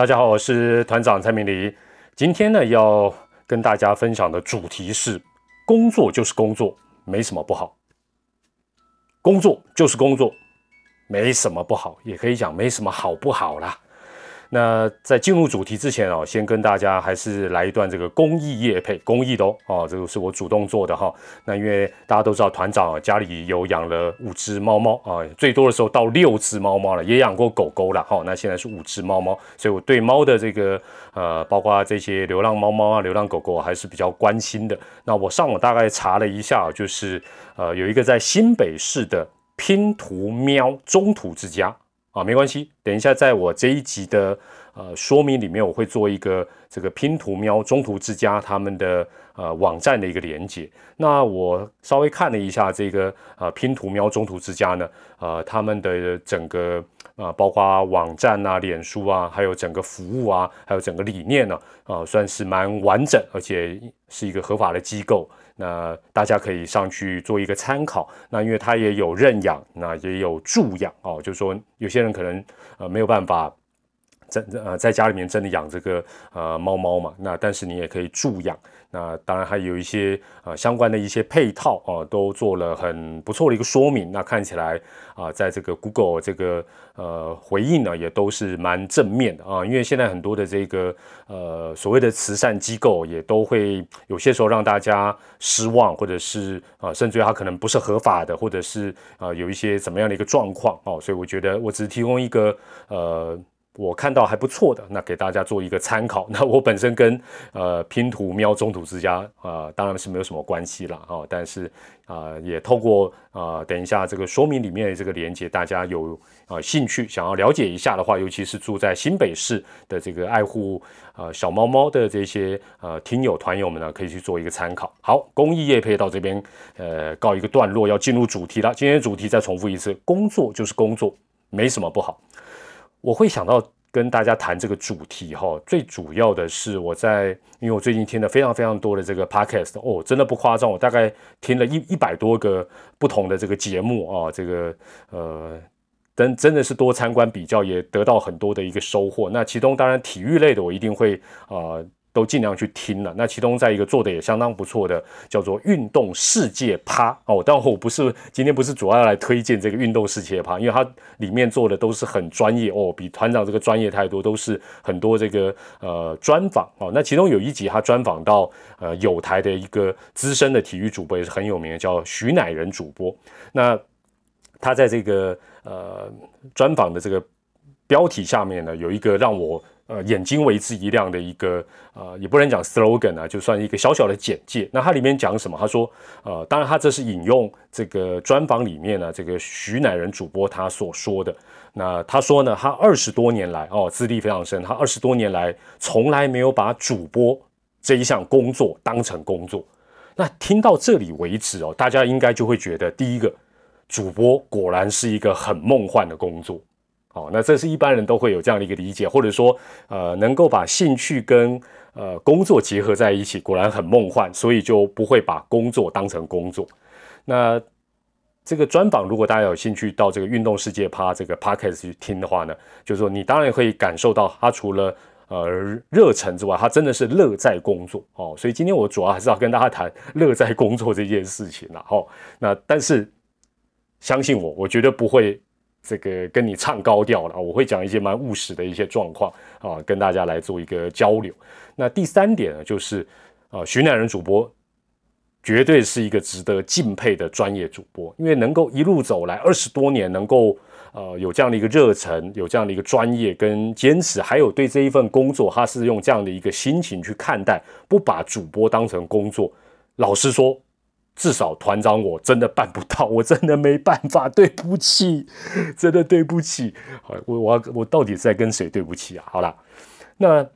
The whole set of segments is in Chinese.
大家好，我是团长蔡明黎。今天呢，要跟大家分享的主题是：工作就是工作，没什么不好。工作就是工作，没什么不好，也可以讲没什么好不好啦。那在进入主题之前哦，先跟大家还是来一段这个公益业配，公益的哦，哦，这个是我主动做的哈。那因为大家都知道团长家里有养了五只猫猫啊，最多的时候到六只猫猫了，也养过狗狗了哈。那现在是五只猫猫，所以我对猫的这个呃，包括这些流浪猫猫啊、流浪狗狗还是比较关心的。那我上网大概查了一下，就是呃，有一个在新北市的拼图喵中途之家。啊，没关系，等一下，在我这一集的呃说明里面，我会做一个这个拼图喵中途之家他们的呃网站的一个连接。那我稍微看了一下这个呃拼图喵中途之家呢，呃他们的整个啊包括网站啊、脸书啊，还有整个服务啊，还有整个理念呢，啊算是蛮完整，而且是一个合法的机构。那大家可以上去做一个参考。那因为它也有认养，那也有助养哦，就是说有些人可能呃没有办法在呃在家里面真的养这个呃猫猫嘛，那但是你也可以助养。那当然还有一些呃相关的一些配套啊，都做了很不错的一个说明。那看起来啊，在这个 Google 这个呃回应呢，也都是蛮正面的啊。因为现在很多的这个呃所谓的慈善机构，也都会有些时候让大家失望，或者是啊，甚至于它可能不是合法的，或者是啊有一些怎么样的一个状况哦。所以我觉得我只提供一个呃。我看到还不错的，那给大家做一个参考。那我本身跟呃拼图喵中土之家啊，当然是没有什么关系了啊。但是啊，也透过啊，等一下这个说明里面的这个连接，大家有啊兴趣想要了解一下的话，尤其是住在新北市的这个爱护呃小猫猫的这些呃听友团友们呢，可以去做一个参考。好，公益业配到这边呃告一个段落，要进入主题了。今天的主题再重复一次，工作就是工作，没什么不好。我会想到跟大家谈这个主题哈，最主要的是我在，因为我最近听了非常非常多的这个 podcast 哦，真的不夸张，我大概听了一一百多个不同的这个节目啊，这个呃，真真的是多参观比较，也得到很多的一个收获。那其中当然体育类的，我一定会啊。都尽量去听了，那其中在一个做的也相当不错的，叫做运动世界趴哦。但我不是今天不是主要来推荐这个运动世界趴，因为它里面做的都是很专业哦，比团长这个专业太多，都是很多这个呃专访哦。那其中有一集他专访到呃有台的一个资深的体育主播，也是很有名的，叫徐乃仁主播。那他在这个呃专访的这个标题下面呢，有一个让我。呃，眼睛为之一亮的一个呃，也不能讲 slogan 啊，就算一个小小的简介。那它里面讲什么？他说，呃，当然他这是引用这个专访里面呢，这个徐乃仁主播他所说的。那他说呢，他二十多年来哦，资历非常深，他二十多年来从来没有把主播这一项工作当成工作。那听到这里为止哦，大家应该就会觉得，第一个，主播果然是一个很梦幻的工作。好，那这是一般人都会有这样的一个理解，或者说，呃，能够把兴趣跟呃工作结合在一起，果然很梦幻，所以就不会把工作当成工作。那这个专访，如果大家有兴趣到这个运动世界趴这个 podcast 去听的话呢，就是说你当然可以感受到他除了呃热忱之外，他真的是乐在工作哦。所以今天我主要还是要跟大家谈乐在工作这件事情了。哦，那但是相信我，我绝对不会。这个跟你唱高调了！我会讲一些蛮务实的一些状况啊，跟大家来做一个交流。那第三点呢，就是啊，徐乃仁主播绝对是一个值得敬佩的专业主播，因为能够一路走来二十多年，能够呃有这样的一个热忱，有这样的一个专业跟坚持，还有对这一份工作，他是用这样的一个心情去看待，不把主播当成工作。老实说。至少团长我真的办不到，我真的没办法，对不起，真的对不起。好，我我我到底在跟谁对不起啊？好了，那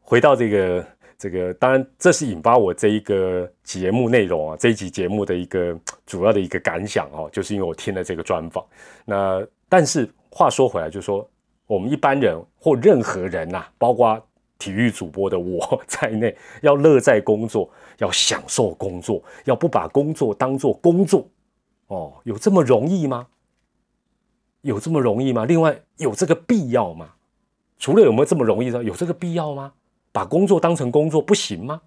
回到这个这个，当然这是引发我这一个节目内容啊，这一集节目的一个 主要的一个感想哦，就是因为我听了这个专访。那但是话说回来，就是说我们一般人或任何人呐，包括。体育主播的我 在内，要乐在工作，要享受工作，要不把工作当做工作，哦，有这么容易吗？有这么容易吗？另外，有这个必要吗？除了有没有这么容易的，有这个必要吗？把工作当成工作不行吗？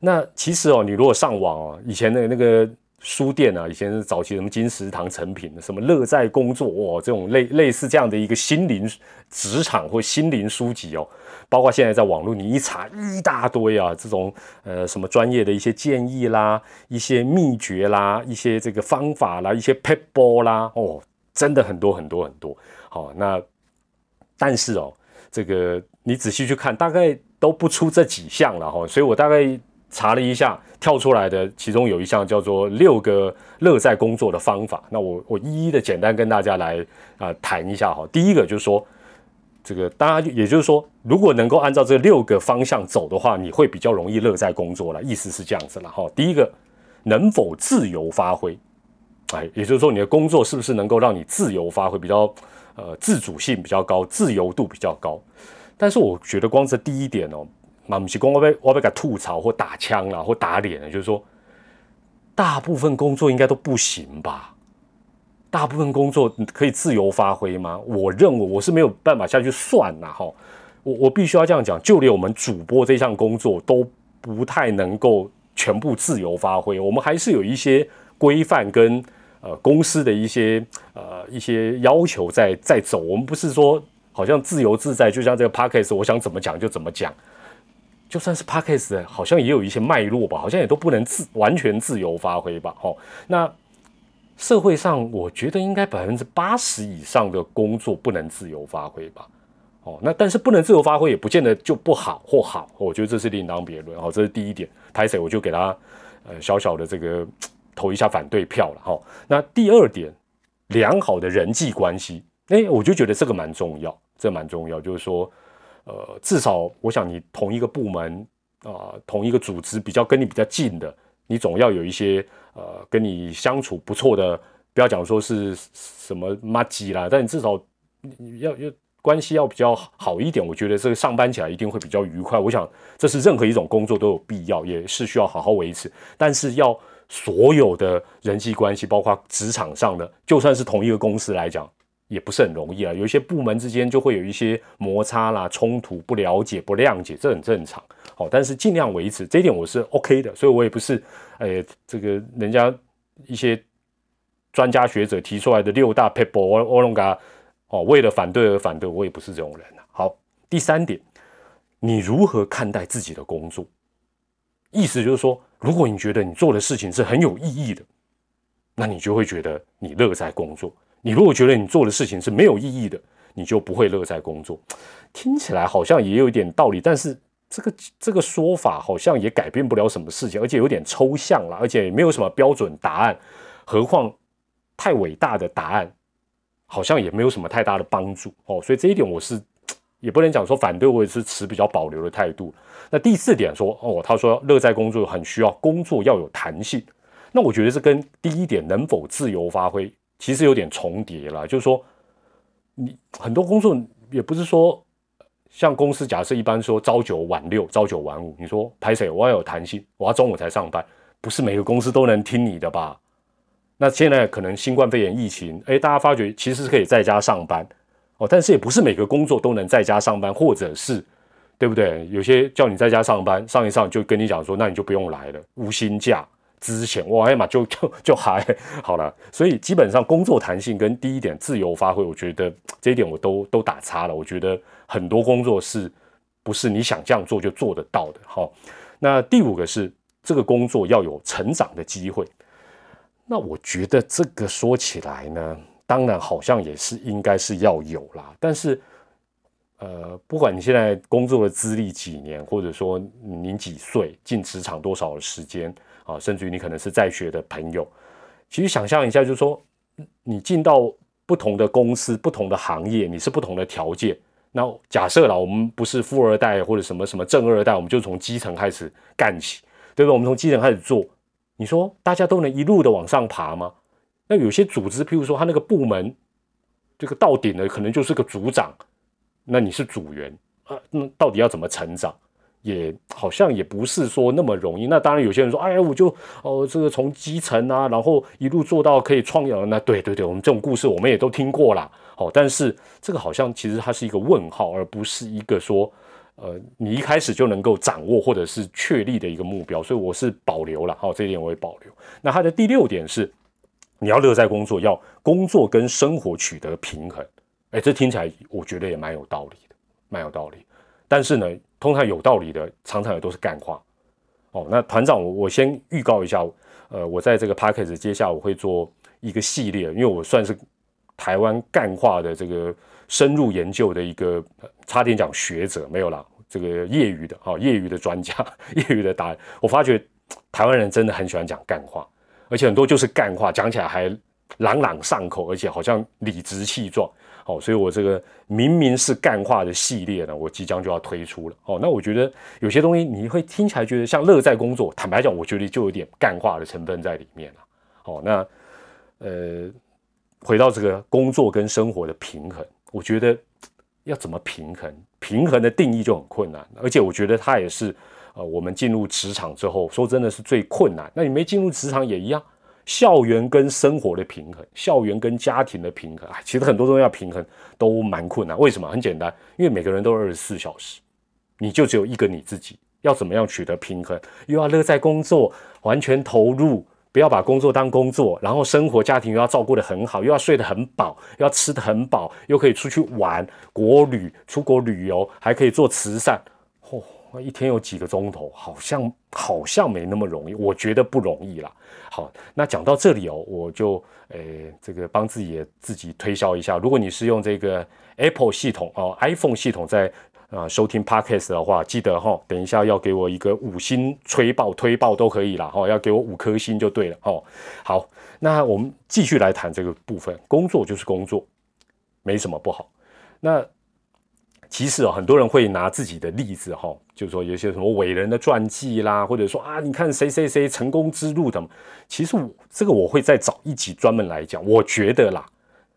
那其实哦，你如果上网哦，以前的那个书店啊，以前是早期什么金石堂成品，什么乐在工作哇，这种类类似这样的一个心灵职场或心灵书籍哦，包括现在在网络你一查一大堆啊，这种呃什么专业的一些建议啦，一些秘诀啦，一些这个方法啦，一些 paper 啦，哦，真的很多很多很多。好，那但是哦，这个你仔细去看，大概都不出这几项了哈，所以我大概。查了一下，跳出来的其中有一项叫做六个乐在工作的方法。那我我一一的简单跟大家来啊谈一下哈。第一个就是说，这个大家也就是说，如果能够按照这六个方向走的话，你会比较容易乐在工作了。意思是这样子了哈。第一个，能否自由发挥？哎，也就是说，你的工作是不是能够让你自由发挥，比较呃自主性比较高，自由度比较高？但是我觉得光这第一点哦。那不是讲我被我被给吐槽或打枪了或打脸了，就是说，大部分工作应该都不行吧？大部分工作可以自由发挥吗？我认为我是没有办法下去算呐，哈，我我必须要这样讲，就连我们主播这项工作都不太能够全部自由发挥，我们还是有一些规范跟呃公司的一些呃一些要求在在走，我们不是说好像自由自在，就像这个 p a c k a g e 我想怎么讲就怎么讲。就算是 Parkes 好像也有一些脉络吧，好像也都不能自完全自由发挥吧。哦，那社会上我觉得应该百分之八十以上的工作不能自由发挥吧。哦，那但是不能自由发挥也不见得就不好或好，我觉得这是另当别论。哦，这是第一点，拍谁我就给他呃小小的这个投一下反对票了。哈，那第二点，良好的人际关系，哎，我就觉得这个蛮重要，这蛮重要，就是说。呃，至少我想你同一个部门啊，同一个组织比较跟你比较近的，你总要有一些呃跟你相处不错的，不要讲说是什么妈鸡啦，但你至少要要关系要比较好一点。我觉得这个上班起来一定会比较愉快。我想这是任何一种工作都有必要，也是需要好好维持。但是要所有的人际关系，包括职场上的，就算是同一个公司来讲。也不是很容易啊，有一些部门之间就会有一些摩擦啦、冲突、不了解、不谅解，这很正常。好，但是尽量维持这一点我是 OK 的，所以我也不是，哎，这个人家一些专家学者提出来的六大 paper，我我弄个哦，为了反对而反对，我也不是这种人啊。好，第三点，你如何看待自己的工作？意思就是说，如果你觉得你做的事情是很有意义的，那你就会觉得你乐在工作。你如果觉得你做的事情是没有意义的，你就不会乐在工作。听起来好像也有一点道理，但是这个这个说法好像也改变不了什么事情，而且有点抽象了，而且也没有什么标准答案。何况太伟大的答案，好像也没有什么太大的帮助哦。所以这一点我是也不能讲说反对，我也是持比较保留的态度。那第四点说哦，他说乐在工作很需要工作要有弹性，那我觉得是跟第一点能否自由发挥。其实有点重叠了，就是说，你很多工作也不是说，像公司假设一般说朝九晚六、朝九晚五，你说排谁我要有弹性，我要中午才上班，不是每个公司都能听你的吧？那现在可能新冠肺炎疫情，哎，大家发觉其实是可以在家上班哦，但是也不是每个工作都能在家上班，或者是对不对？有些叫你在家上班，上一上就跟你讲说，那你就不用来了，无薪假。之前哇，哎嘛就 就就还好了，所以基本上工作弹性跟第一点自由发挥，我觉得这一点我都都打叉了。我觉得很多工作是不是你想这样做就做得到的？好，那第五个是这个工作要有成长的机会。那我觉得这个说起来呢，当然好像也是应该是要有啦。但是呃，不管你现在工作的资历几年，或者说您几岁进职场多少的时间。啊，甚至于你可能是在学的朋友，其实想象一下，就是说，你进到不同的公司、不同的行业，你是不同的条件。那假设了，我们不是富二代或者什么什么正二代，我们就从基层开始干起，对不对？我们从基层开始做，你说大家都能一路的往上爬吗？那有些组织，譬如说他那个部门，这个到顶的可能就是个组长，那你是组员啊，那到底要怎么成长？也好像也不是说那么容易。那当然有些人说，哎呀，我就哦这个从基层啊，然后一路做到可以创业。那对对对，我们这种故事我们也都听过啦。哦，但是这个好像其实它是一个问号，而不是一个说呃你一开始就能够掌握或者是确立的一个目标。所以我是保留了，好这一点我也保留。那它的第六点是，你要乐在工作，要工作跟生活取得平衡。哎，这听起来我觉得也蛮有道理的，蛮有道理。但是呢，通常有道理的，常常也都是干话。哦，那团长，我我先预告一下，呃，我在这个 p a c k a g e 接下我会做一个系列，因为我算是台湾干话的这个深入研究的一个，差点讲学者没有啦，这个业余的，哦，业余的专家，业余的答。我发觉台湾人真的很喜欢讲干话，而且很多就是干话，讲起来还朗朗上口，而且好像理直气壮。哦，所以我这个明明是干话的系列呢，我即将就要推出了。哦，那我觉得有些东西你会听起来觉得像乐在工作，坦白讲，我觉得就有点干话的成分在里面了。哦，那呃，回到这个工作跟生活的平衡，我觉得要怎么平衡？平衡的定义就很困难，而且我觉得它也是呃，我们进入职场之后，说真的是最困难。那你没进入职场也一样。校园跟生活的平衡，校园跟家庭的平衡，啊，其实很多东西要平衡都蛮困难。为什么？很简单，因为每个人都二十四小时，你就只有一个你自己，要怎么样取得平衡？又要乐在工作，完全投入，不要把工作当工作，然后生活家庭又要照顾得很好，又要睡得很饱，要吃得很饱，又可以出去玩，国旅、出国旅游，还可以做慈善。嚯！一天有几个钟头，好像好像没那么容易，我觉得不容易啦。好，那讲到这里哦，我就诶这个帮自己自己推销一下。如果你是用这个 Apple 系统哦，iPhone 系统在啊收听 Podcast 的话，记得哈，等一下要给我一个五星吹爆推爆都可以啦，哈，要给我五颗星就对了哦。好，那我们继续来谈这个部分，工作就是工作，没什么不好。那其实啊，很多人会拿自己的例子哈，就是说有些什么伟人的传记啦，或者说啊，你看谁谁谁成功之路的。其实我这个我会再找一集专门来讲。我觉得啦，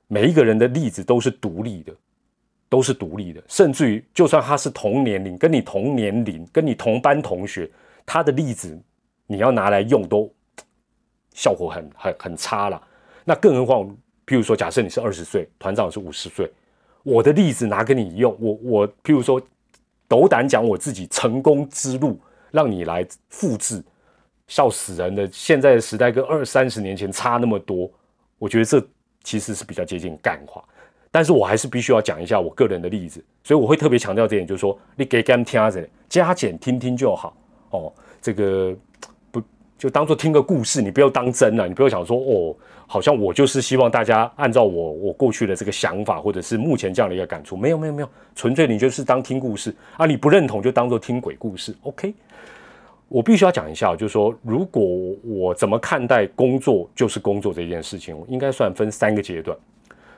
每一个人的例子都是独立的，都是独立的。甚至于，就算他是同年龄，跟你同年龄，跟你同班同学，他的例子你要拿来用，都效果很很很差了。那更何况，譬如说，假设你是二十岁，团长是五十岁。我的例子拿给你用，我我譬如说，斗胆讲我自己成功之路，让你来复制，笑死人的。现在的时代跟二三十年前差那么多，我觉得这其实是比较接近干话。但是我还是必须要讲一下我个人的例子，所以我会特别强调这点，就是说你给 game 听着，加减听听就好哦。这个不。就当做听个故事，你不要当真了，你不要想说哦，好像我就是希望大家按照我我过去的这个想法，或者是目前这样的一个感触，没有没有没有，纯粹你就是当听故事啊，你不认同就当做听鬼故事，OK。我必须要讲一下，就是说，如果我怎么看待工作就是工作这件事情，应该算分三个阶段。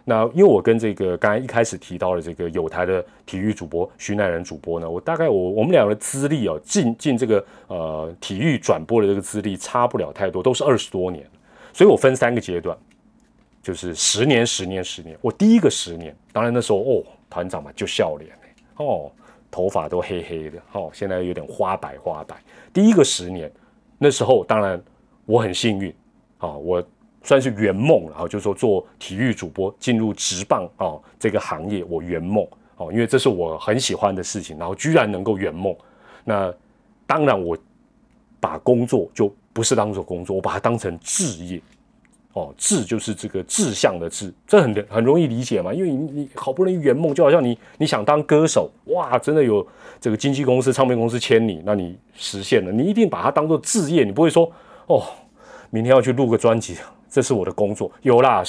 那因为我跟这个刚才一开始提到的这个有台的体育主播徐乃仁主播呢，我大概我我们两个的资历哦，进进这个呃体育转播的这个资历差不了太多，都是二十多年，所以我分三个阶段，就是十年、十年、十年。我第一个十年，当然那时候哦，团长嘛就笑脸哦，头发都黑黑的哦，现在有点花白花白。第一个十年，那时候当然我很幸运啊，我。算是圆梦，然后就说做体育主播进入职棒啊这个行业，我圆梦哦，因为这是我很喜欢的事情，然后居然能够圆梦。那当然我把工作就不是当做工作，我把它当成志业哦，志就是这个志向的志，这很很容易理解嘛，因为你你好不容易圆梦，就好像你你想当歌手，哇，真的有这个经纪公司、唱片公司签你，那你实现了，你一定把它当做志业，你不会说哦，明天要去录个专辑。这是我的工作，有啦，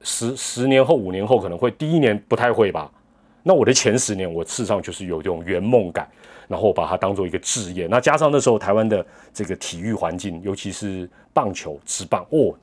十十年后、五年后可能会，第一年不太会吧。那我的前十年，我事实上就是有这种圆梦感，然后把它当做一个置业。那加上那时候台湾的这个体育环境，尤其是棒球、职棒，哦，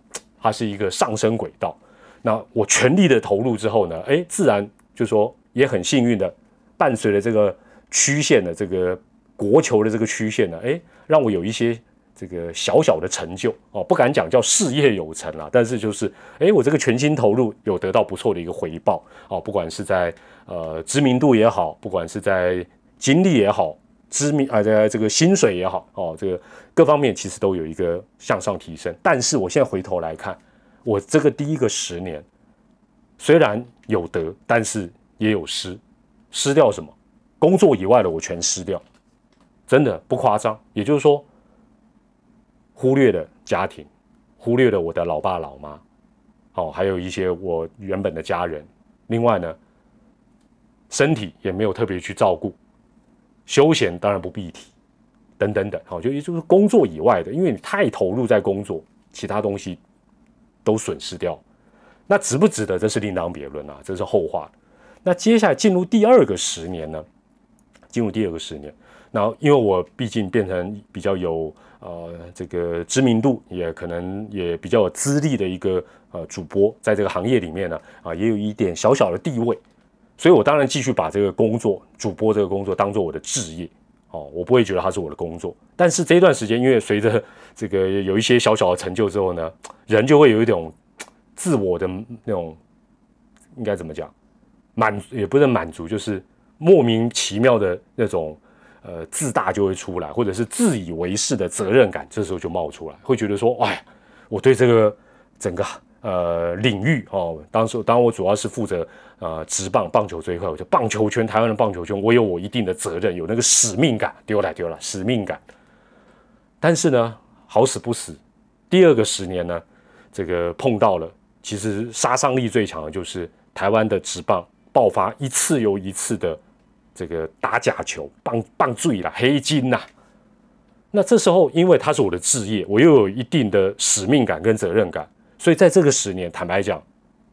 它是一个上升轨道。那我全力的投入之后呢，哎，自然就说也很幸运的，伴随着这个曲线的这个国球的这个曲线呢，哎，让我有一些。这个小小的成就哦，不敢讲叫事业有成啦，但是就是，哎，我这个全心投入有得到不错的一个回报哦，不管是在呃知名度也好，不管是在经历也好，知名啊，这这个薪水也好哦，这个各方面其实都有一个向上提升。但是我现在回头来看，我这个第一个十年虽然有得，但是也有失，失掉什么？工作以外的我全失掉，真的不夸张。也就是说，忽略了家庭，忽略了我的老爸老妈，哦，还有一些我原本的家人。另外呢，身体也没有特别去照顾，休闲当然不必提，等等等。好，就也就是工作以外的，因为你太投入在工作，其他东西都损失掉。那值不值得，这是另当别论啊，这是后话。那接下来进入第二个十年呢？进入第二个十年，然后因为我毕竟变成比较有呃这个知名度，也可能也比较有资历的一个呃主播，在这个行业里面呢啊也有一点小小的地位，所以我当然继续把这个工作主播这个工作当做我的职业哦，我不会觉得它是我的工作。但是这一段时间，因为随着这个有一些小小的成就之后呢，人就会有一种自我的那种应该怎么讲满也不是满足，就是。莫名其妙的那种，呃，自大就会出来，或者是自以为是的责任感，这时候就冒出来，会觉得说，哎，我对这个整个呃领域哦，当时当我主要是负责呃职棒棒球这一块，我就棒球圈台湾的棒球圈，我有我一定的责任，有那个使命感，丢了丢了使命感。但是呢，好死不死，第二个十年呢，这个碰到了，其实杀伤力最强的就是台湾的职棒爆发一次又一次的。这个打假球、棒棒醉了黑金呐，那这时候因为它是我的置业，我又有一定的使命感跟责任感，所以在这个十年，坦白讲，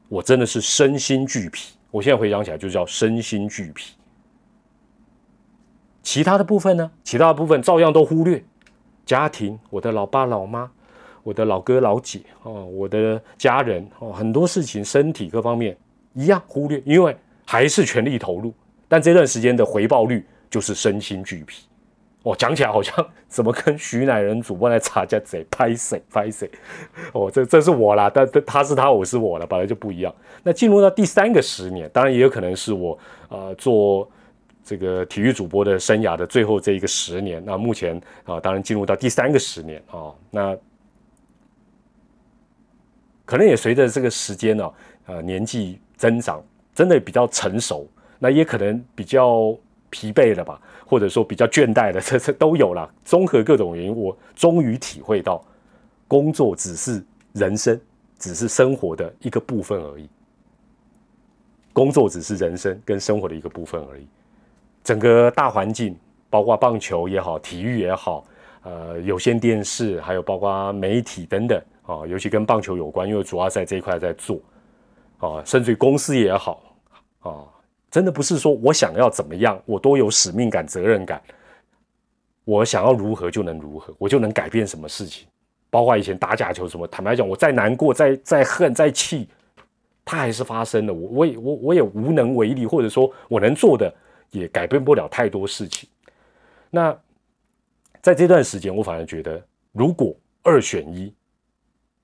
我真的是身心俱疲。我现在回想起来，就叫身心俱疲。其他的部分呢？其他的部分照样都忽略，家庭、我的老爸老妈、我的老哥老姐哦，我的家人哦，很多事情、身体各方面一样忽略，因为还是全力投入。但这段时间的回报率就是身心俱疲，哦，讲起来好像 怎么跟徐乃仁主播来吵架贼拍谁拍谁，哦，这这是我啦，但他是他，我是我了，本来就不一样。那进入到第三个十年，当然也有可能是我呃做这个体育主播的生涯的最后这一个十年。那目前啊，当然进入到第三个十年啊，那可能也随着这个时间呢，呃，年纪增长，真的比较成熟。那也可能比较疲惫了吧，或者说比较倦怠了，这这都有了。综合各种原因，我终于体会到，工作只是人生，只是生活的一个部分而已。工作只是人生跟生活的一个部分而已。整个大环境，包括棒球也好，体育也好，呃，有线电视，还有包括媒体等等啊，尤其跟棒球有关，因为主要在这一块在做啊，甚至于公司也好啊。真的不是说我想要怎么样，我都有使命感、责任感。我想要如何就能如何，我就能改变什么事情。包括以前打假球什么，坦白讲，我再难过、再再恨、再气，它还是发生了。我我也我我也无能为力，或者说我能做的也改变不了太多事情。那在这段时间，我反而觉得，如果二选一，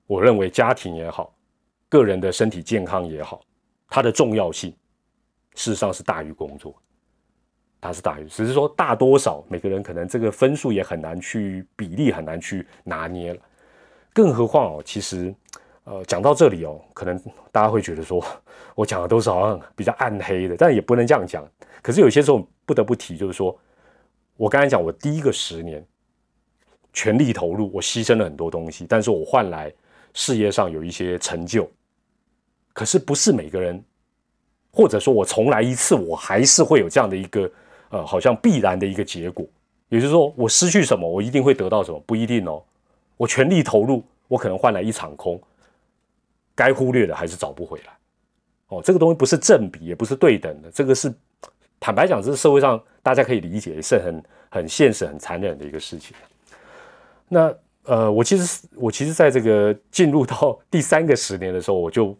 我认为家庭也好，个人的身体健康也好，它的重要性。事实上是大于工作，它是大于，只是说大多少，每个人可能这个分数也很难去比例很难去拿捏了。更何况哦，其实，呃，讲到这里哦，可能大家会觉得说 我讲的都是好像比较暗黑的，但也不能这样讲。可是有些时候不得不提，就是说我刚才讲，我第一个十年全力投入，我牺牲了很多东西，但是我换来事业上有一些成就。可是不是每个人。或者说我重来一次，我还是会有这样的一个，呃，好像必然的一个结果。也就是说，我失去什么，我一定会得到什么，不一定哦。我全力投入，我可能换来一场空。该忽略的还是找不回来。哦，这个东西不是正比，也不是对等的。这个是坦白讲，这是社会上大家可以理解，是很很现实、很残忍的一个事情。那呃，我其实我其实在这个进入到第三个十年的时候，我就。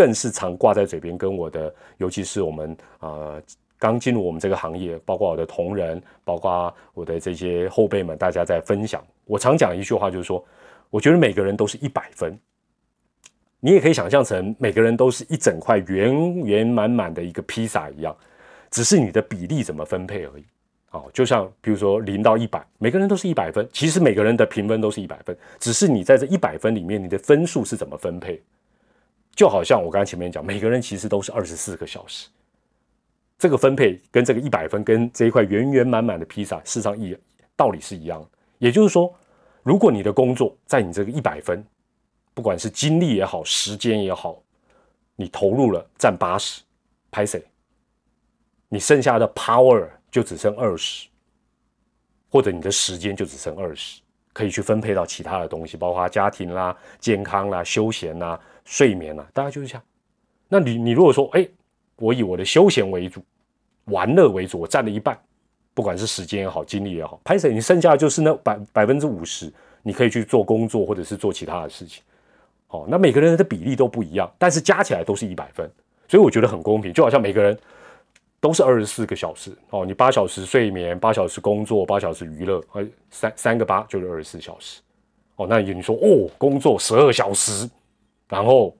更是常挂在嘴边，跟我的，尤其是我们啊刚进入我们这个行业，包括我的同仁，包括我的这些后辈们，大家在分享。我常讲一句话，就是说，我觉得每个人都是一百分，你也可以想象成每个人都是一整块圆圆满满的一个披萨一样，只是你的比例怎么分配而已。哦，就像比如说零到一百，每个人都是一百分，其实每个人的评分都是一百分，只是你在这一百分里面，你的分数是怎么分配？就好像我刚才前面讲，每个人其实都是二十四个小时，这个分配跟这个一百分跟这一块圆圆满满的披萨，事实上一道理是一样的。也就是说，如果你的工作在你这个一百分，不管是精力也好，时间也好，你投入了占八十，拍谁？你剩下的 power 就只剩二十，或者你的时间就只剩二十，可以去分配到其他的东西，包括家庭啦、健康啦、休闲啦、睡眠啊，大概就是这样。那你你如果说，哎，我以我的休闲为主，玩乐为主，我占了一半，不管是时间也好，精力也好，拍谁？你剩下的就是那百百分之五十，你可以去做工作或者是做其他的事情。好，那每个人的比例都不一样，但是加起来都是一百分，所以我觉得很公平，就好像每个人。都是二十四个小时哦，你八小时睡眠，八小时工作，八小时娱乐，呃，三三个八就是二十四小时哦。那你说哦，工作十二小时，然后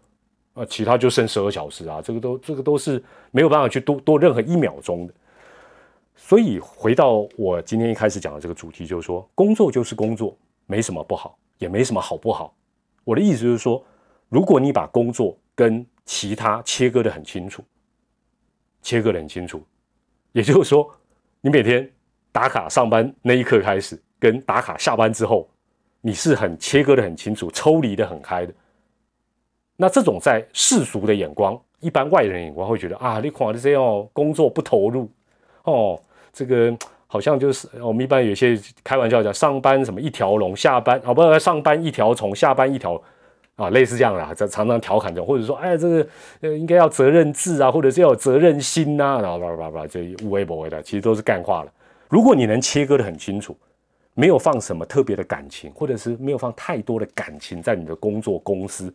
呃，其他就剩十二小时啊，这个都这个都是没有办法去多多任何一秒钟的。所以回到我今天一开始讲的这个主题，就是说工作就是工作，没什么不好，也没什么好不好。我的意思就是说，如果你把工作跟其他切割的很清楚。切割的很清楚，也就是说，你每天打卡上班那一刻开始，跟打卡下班之后，你是很切割的很清楚，抽离的很开的。那这种在世俗的眼光，一般外人眼光会觉得啊，你看这样工作不投入哦，这个好像就是我们一般有些开玩笑讲，上班什么一条龙，下班啊不上班一条虫，下班一条。啊，类似这样啦，这常常调侃着，或者说，哎，这个呃，应该要责任制啊，或者是要有责任心呐，然后叭叭叭，这无微不微的，其实都是干话了。如果你能切割的很清楚，没有放什么特别的感情，或者是没有放太多的感情在你的工作公司，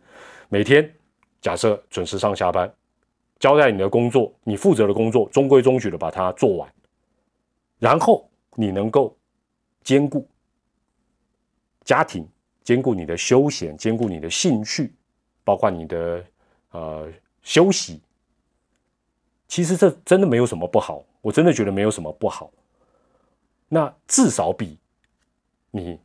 每天假设准时上下班，交代你的工作，你负责的工作中规中矩的把它做完，然后你能够兼顾家庭。兼顾你的休闲，兼顾你的兴趣，包括你的呃休息，其实这真的没有什么不好，我真的觉得没有什么不好。那至少比你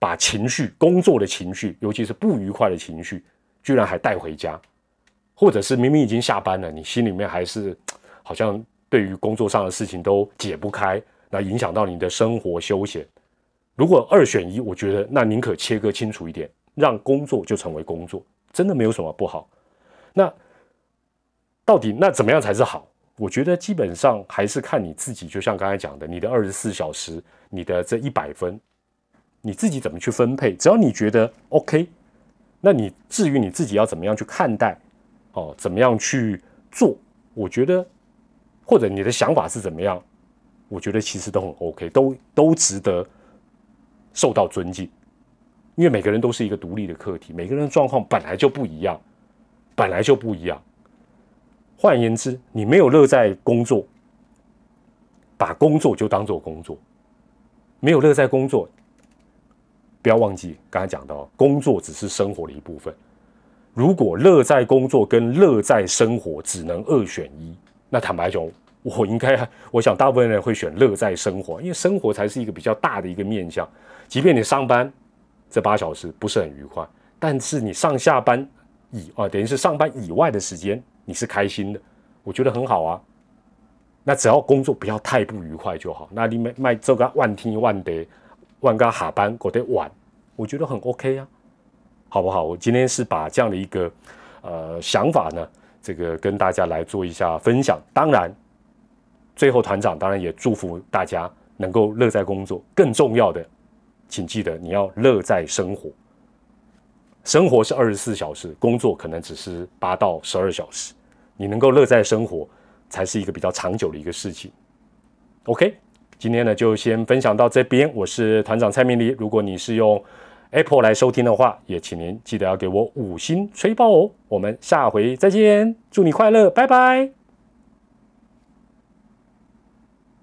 把情绪、工作的情绪，尤其是不愉快的情绪，居然还带回家，或者是明明已经下班了，你心里面还是 好像对于工作上的事情都解不开，那影响到你的生活休闲。如果二选一，我觉得那宁可切割清楚一点，让工作就成为工作，真的没有什么不好。那到底那怎么样才是好？我觉得基本上还是看你自己，就像刚才讲的，你的二十四小时，你的这一百分，你自己怎么去分配？只要你觉得 OK，那你至于你自己要怎么样去看待，哦，怎么样去做？我觉得或者你的想法是怎么样？我觉得其实都很 OK，都都值得。受到尊敬，因为每个人都是一个独立的课题，每个人的状况本来就不一样，本来就不一样。换言之，你没有乐在工作，把工作就当做工作，没有乐在工作，不要忘记刚才讲到，工作只是生活的一部分。如果乐在工作跟乐在生活只能二选一，那坦白讲，我应该，我想大部分人会选乐在生活，因为生活才是一个比较大的一个面向。即便你上班这八小时不是很愉快，但是你上下班以啊，等于是上班以外的时间，你是开心的，我觉得很好啊。那只要工作不要太不愉快就好。那你卖卖这个万听万得万个下班过得晚，我觉得很 OK 啊，好不好？我今天是把这样的一个呃想法呢，这个跟大家来做一下分享。当然，最后团长当然也祝福大家能够乐在工作，更重要的。请记得，你要乐在生活。生活是二十四小时，工作可能只是八到十二小时。你能够乐在生活，才是一个比较长久的一个事情。OK，今天呢就先分享到这边。我是团长蔡明黎。如果你是用 Apple 来收听的话，也请您记得要给我五星吹爆哦。我们下回再见，祝你快乐，拜拜。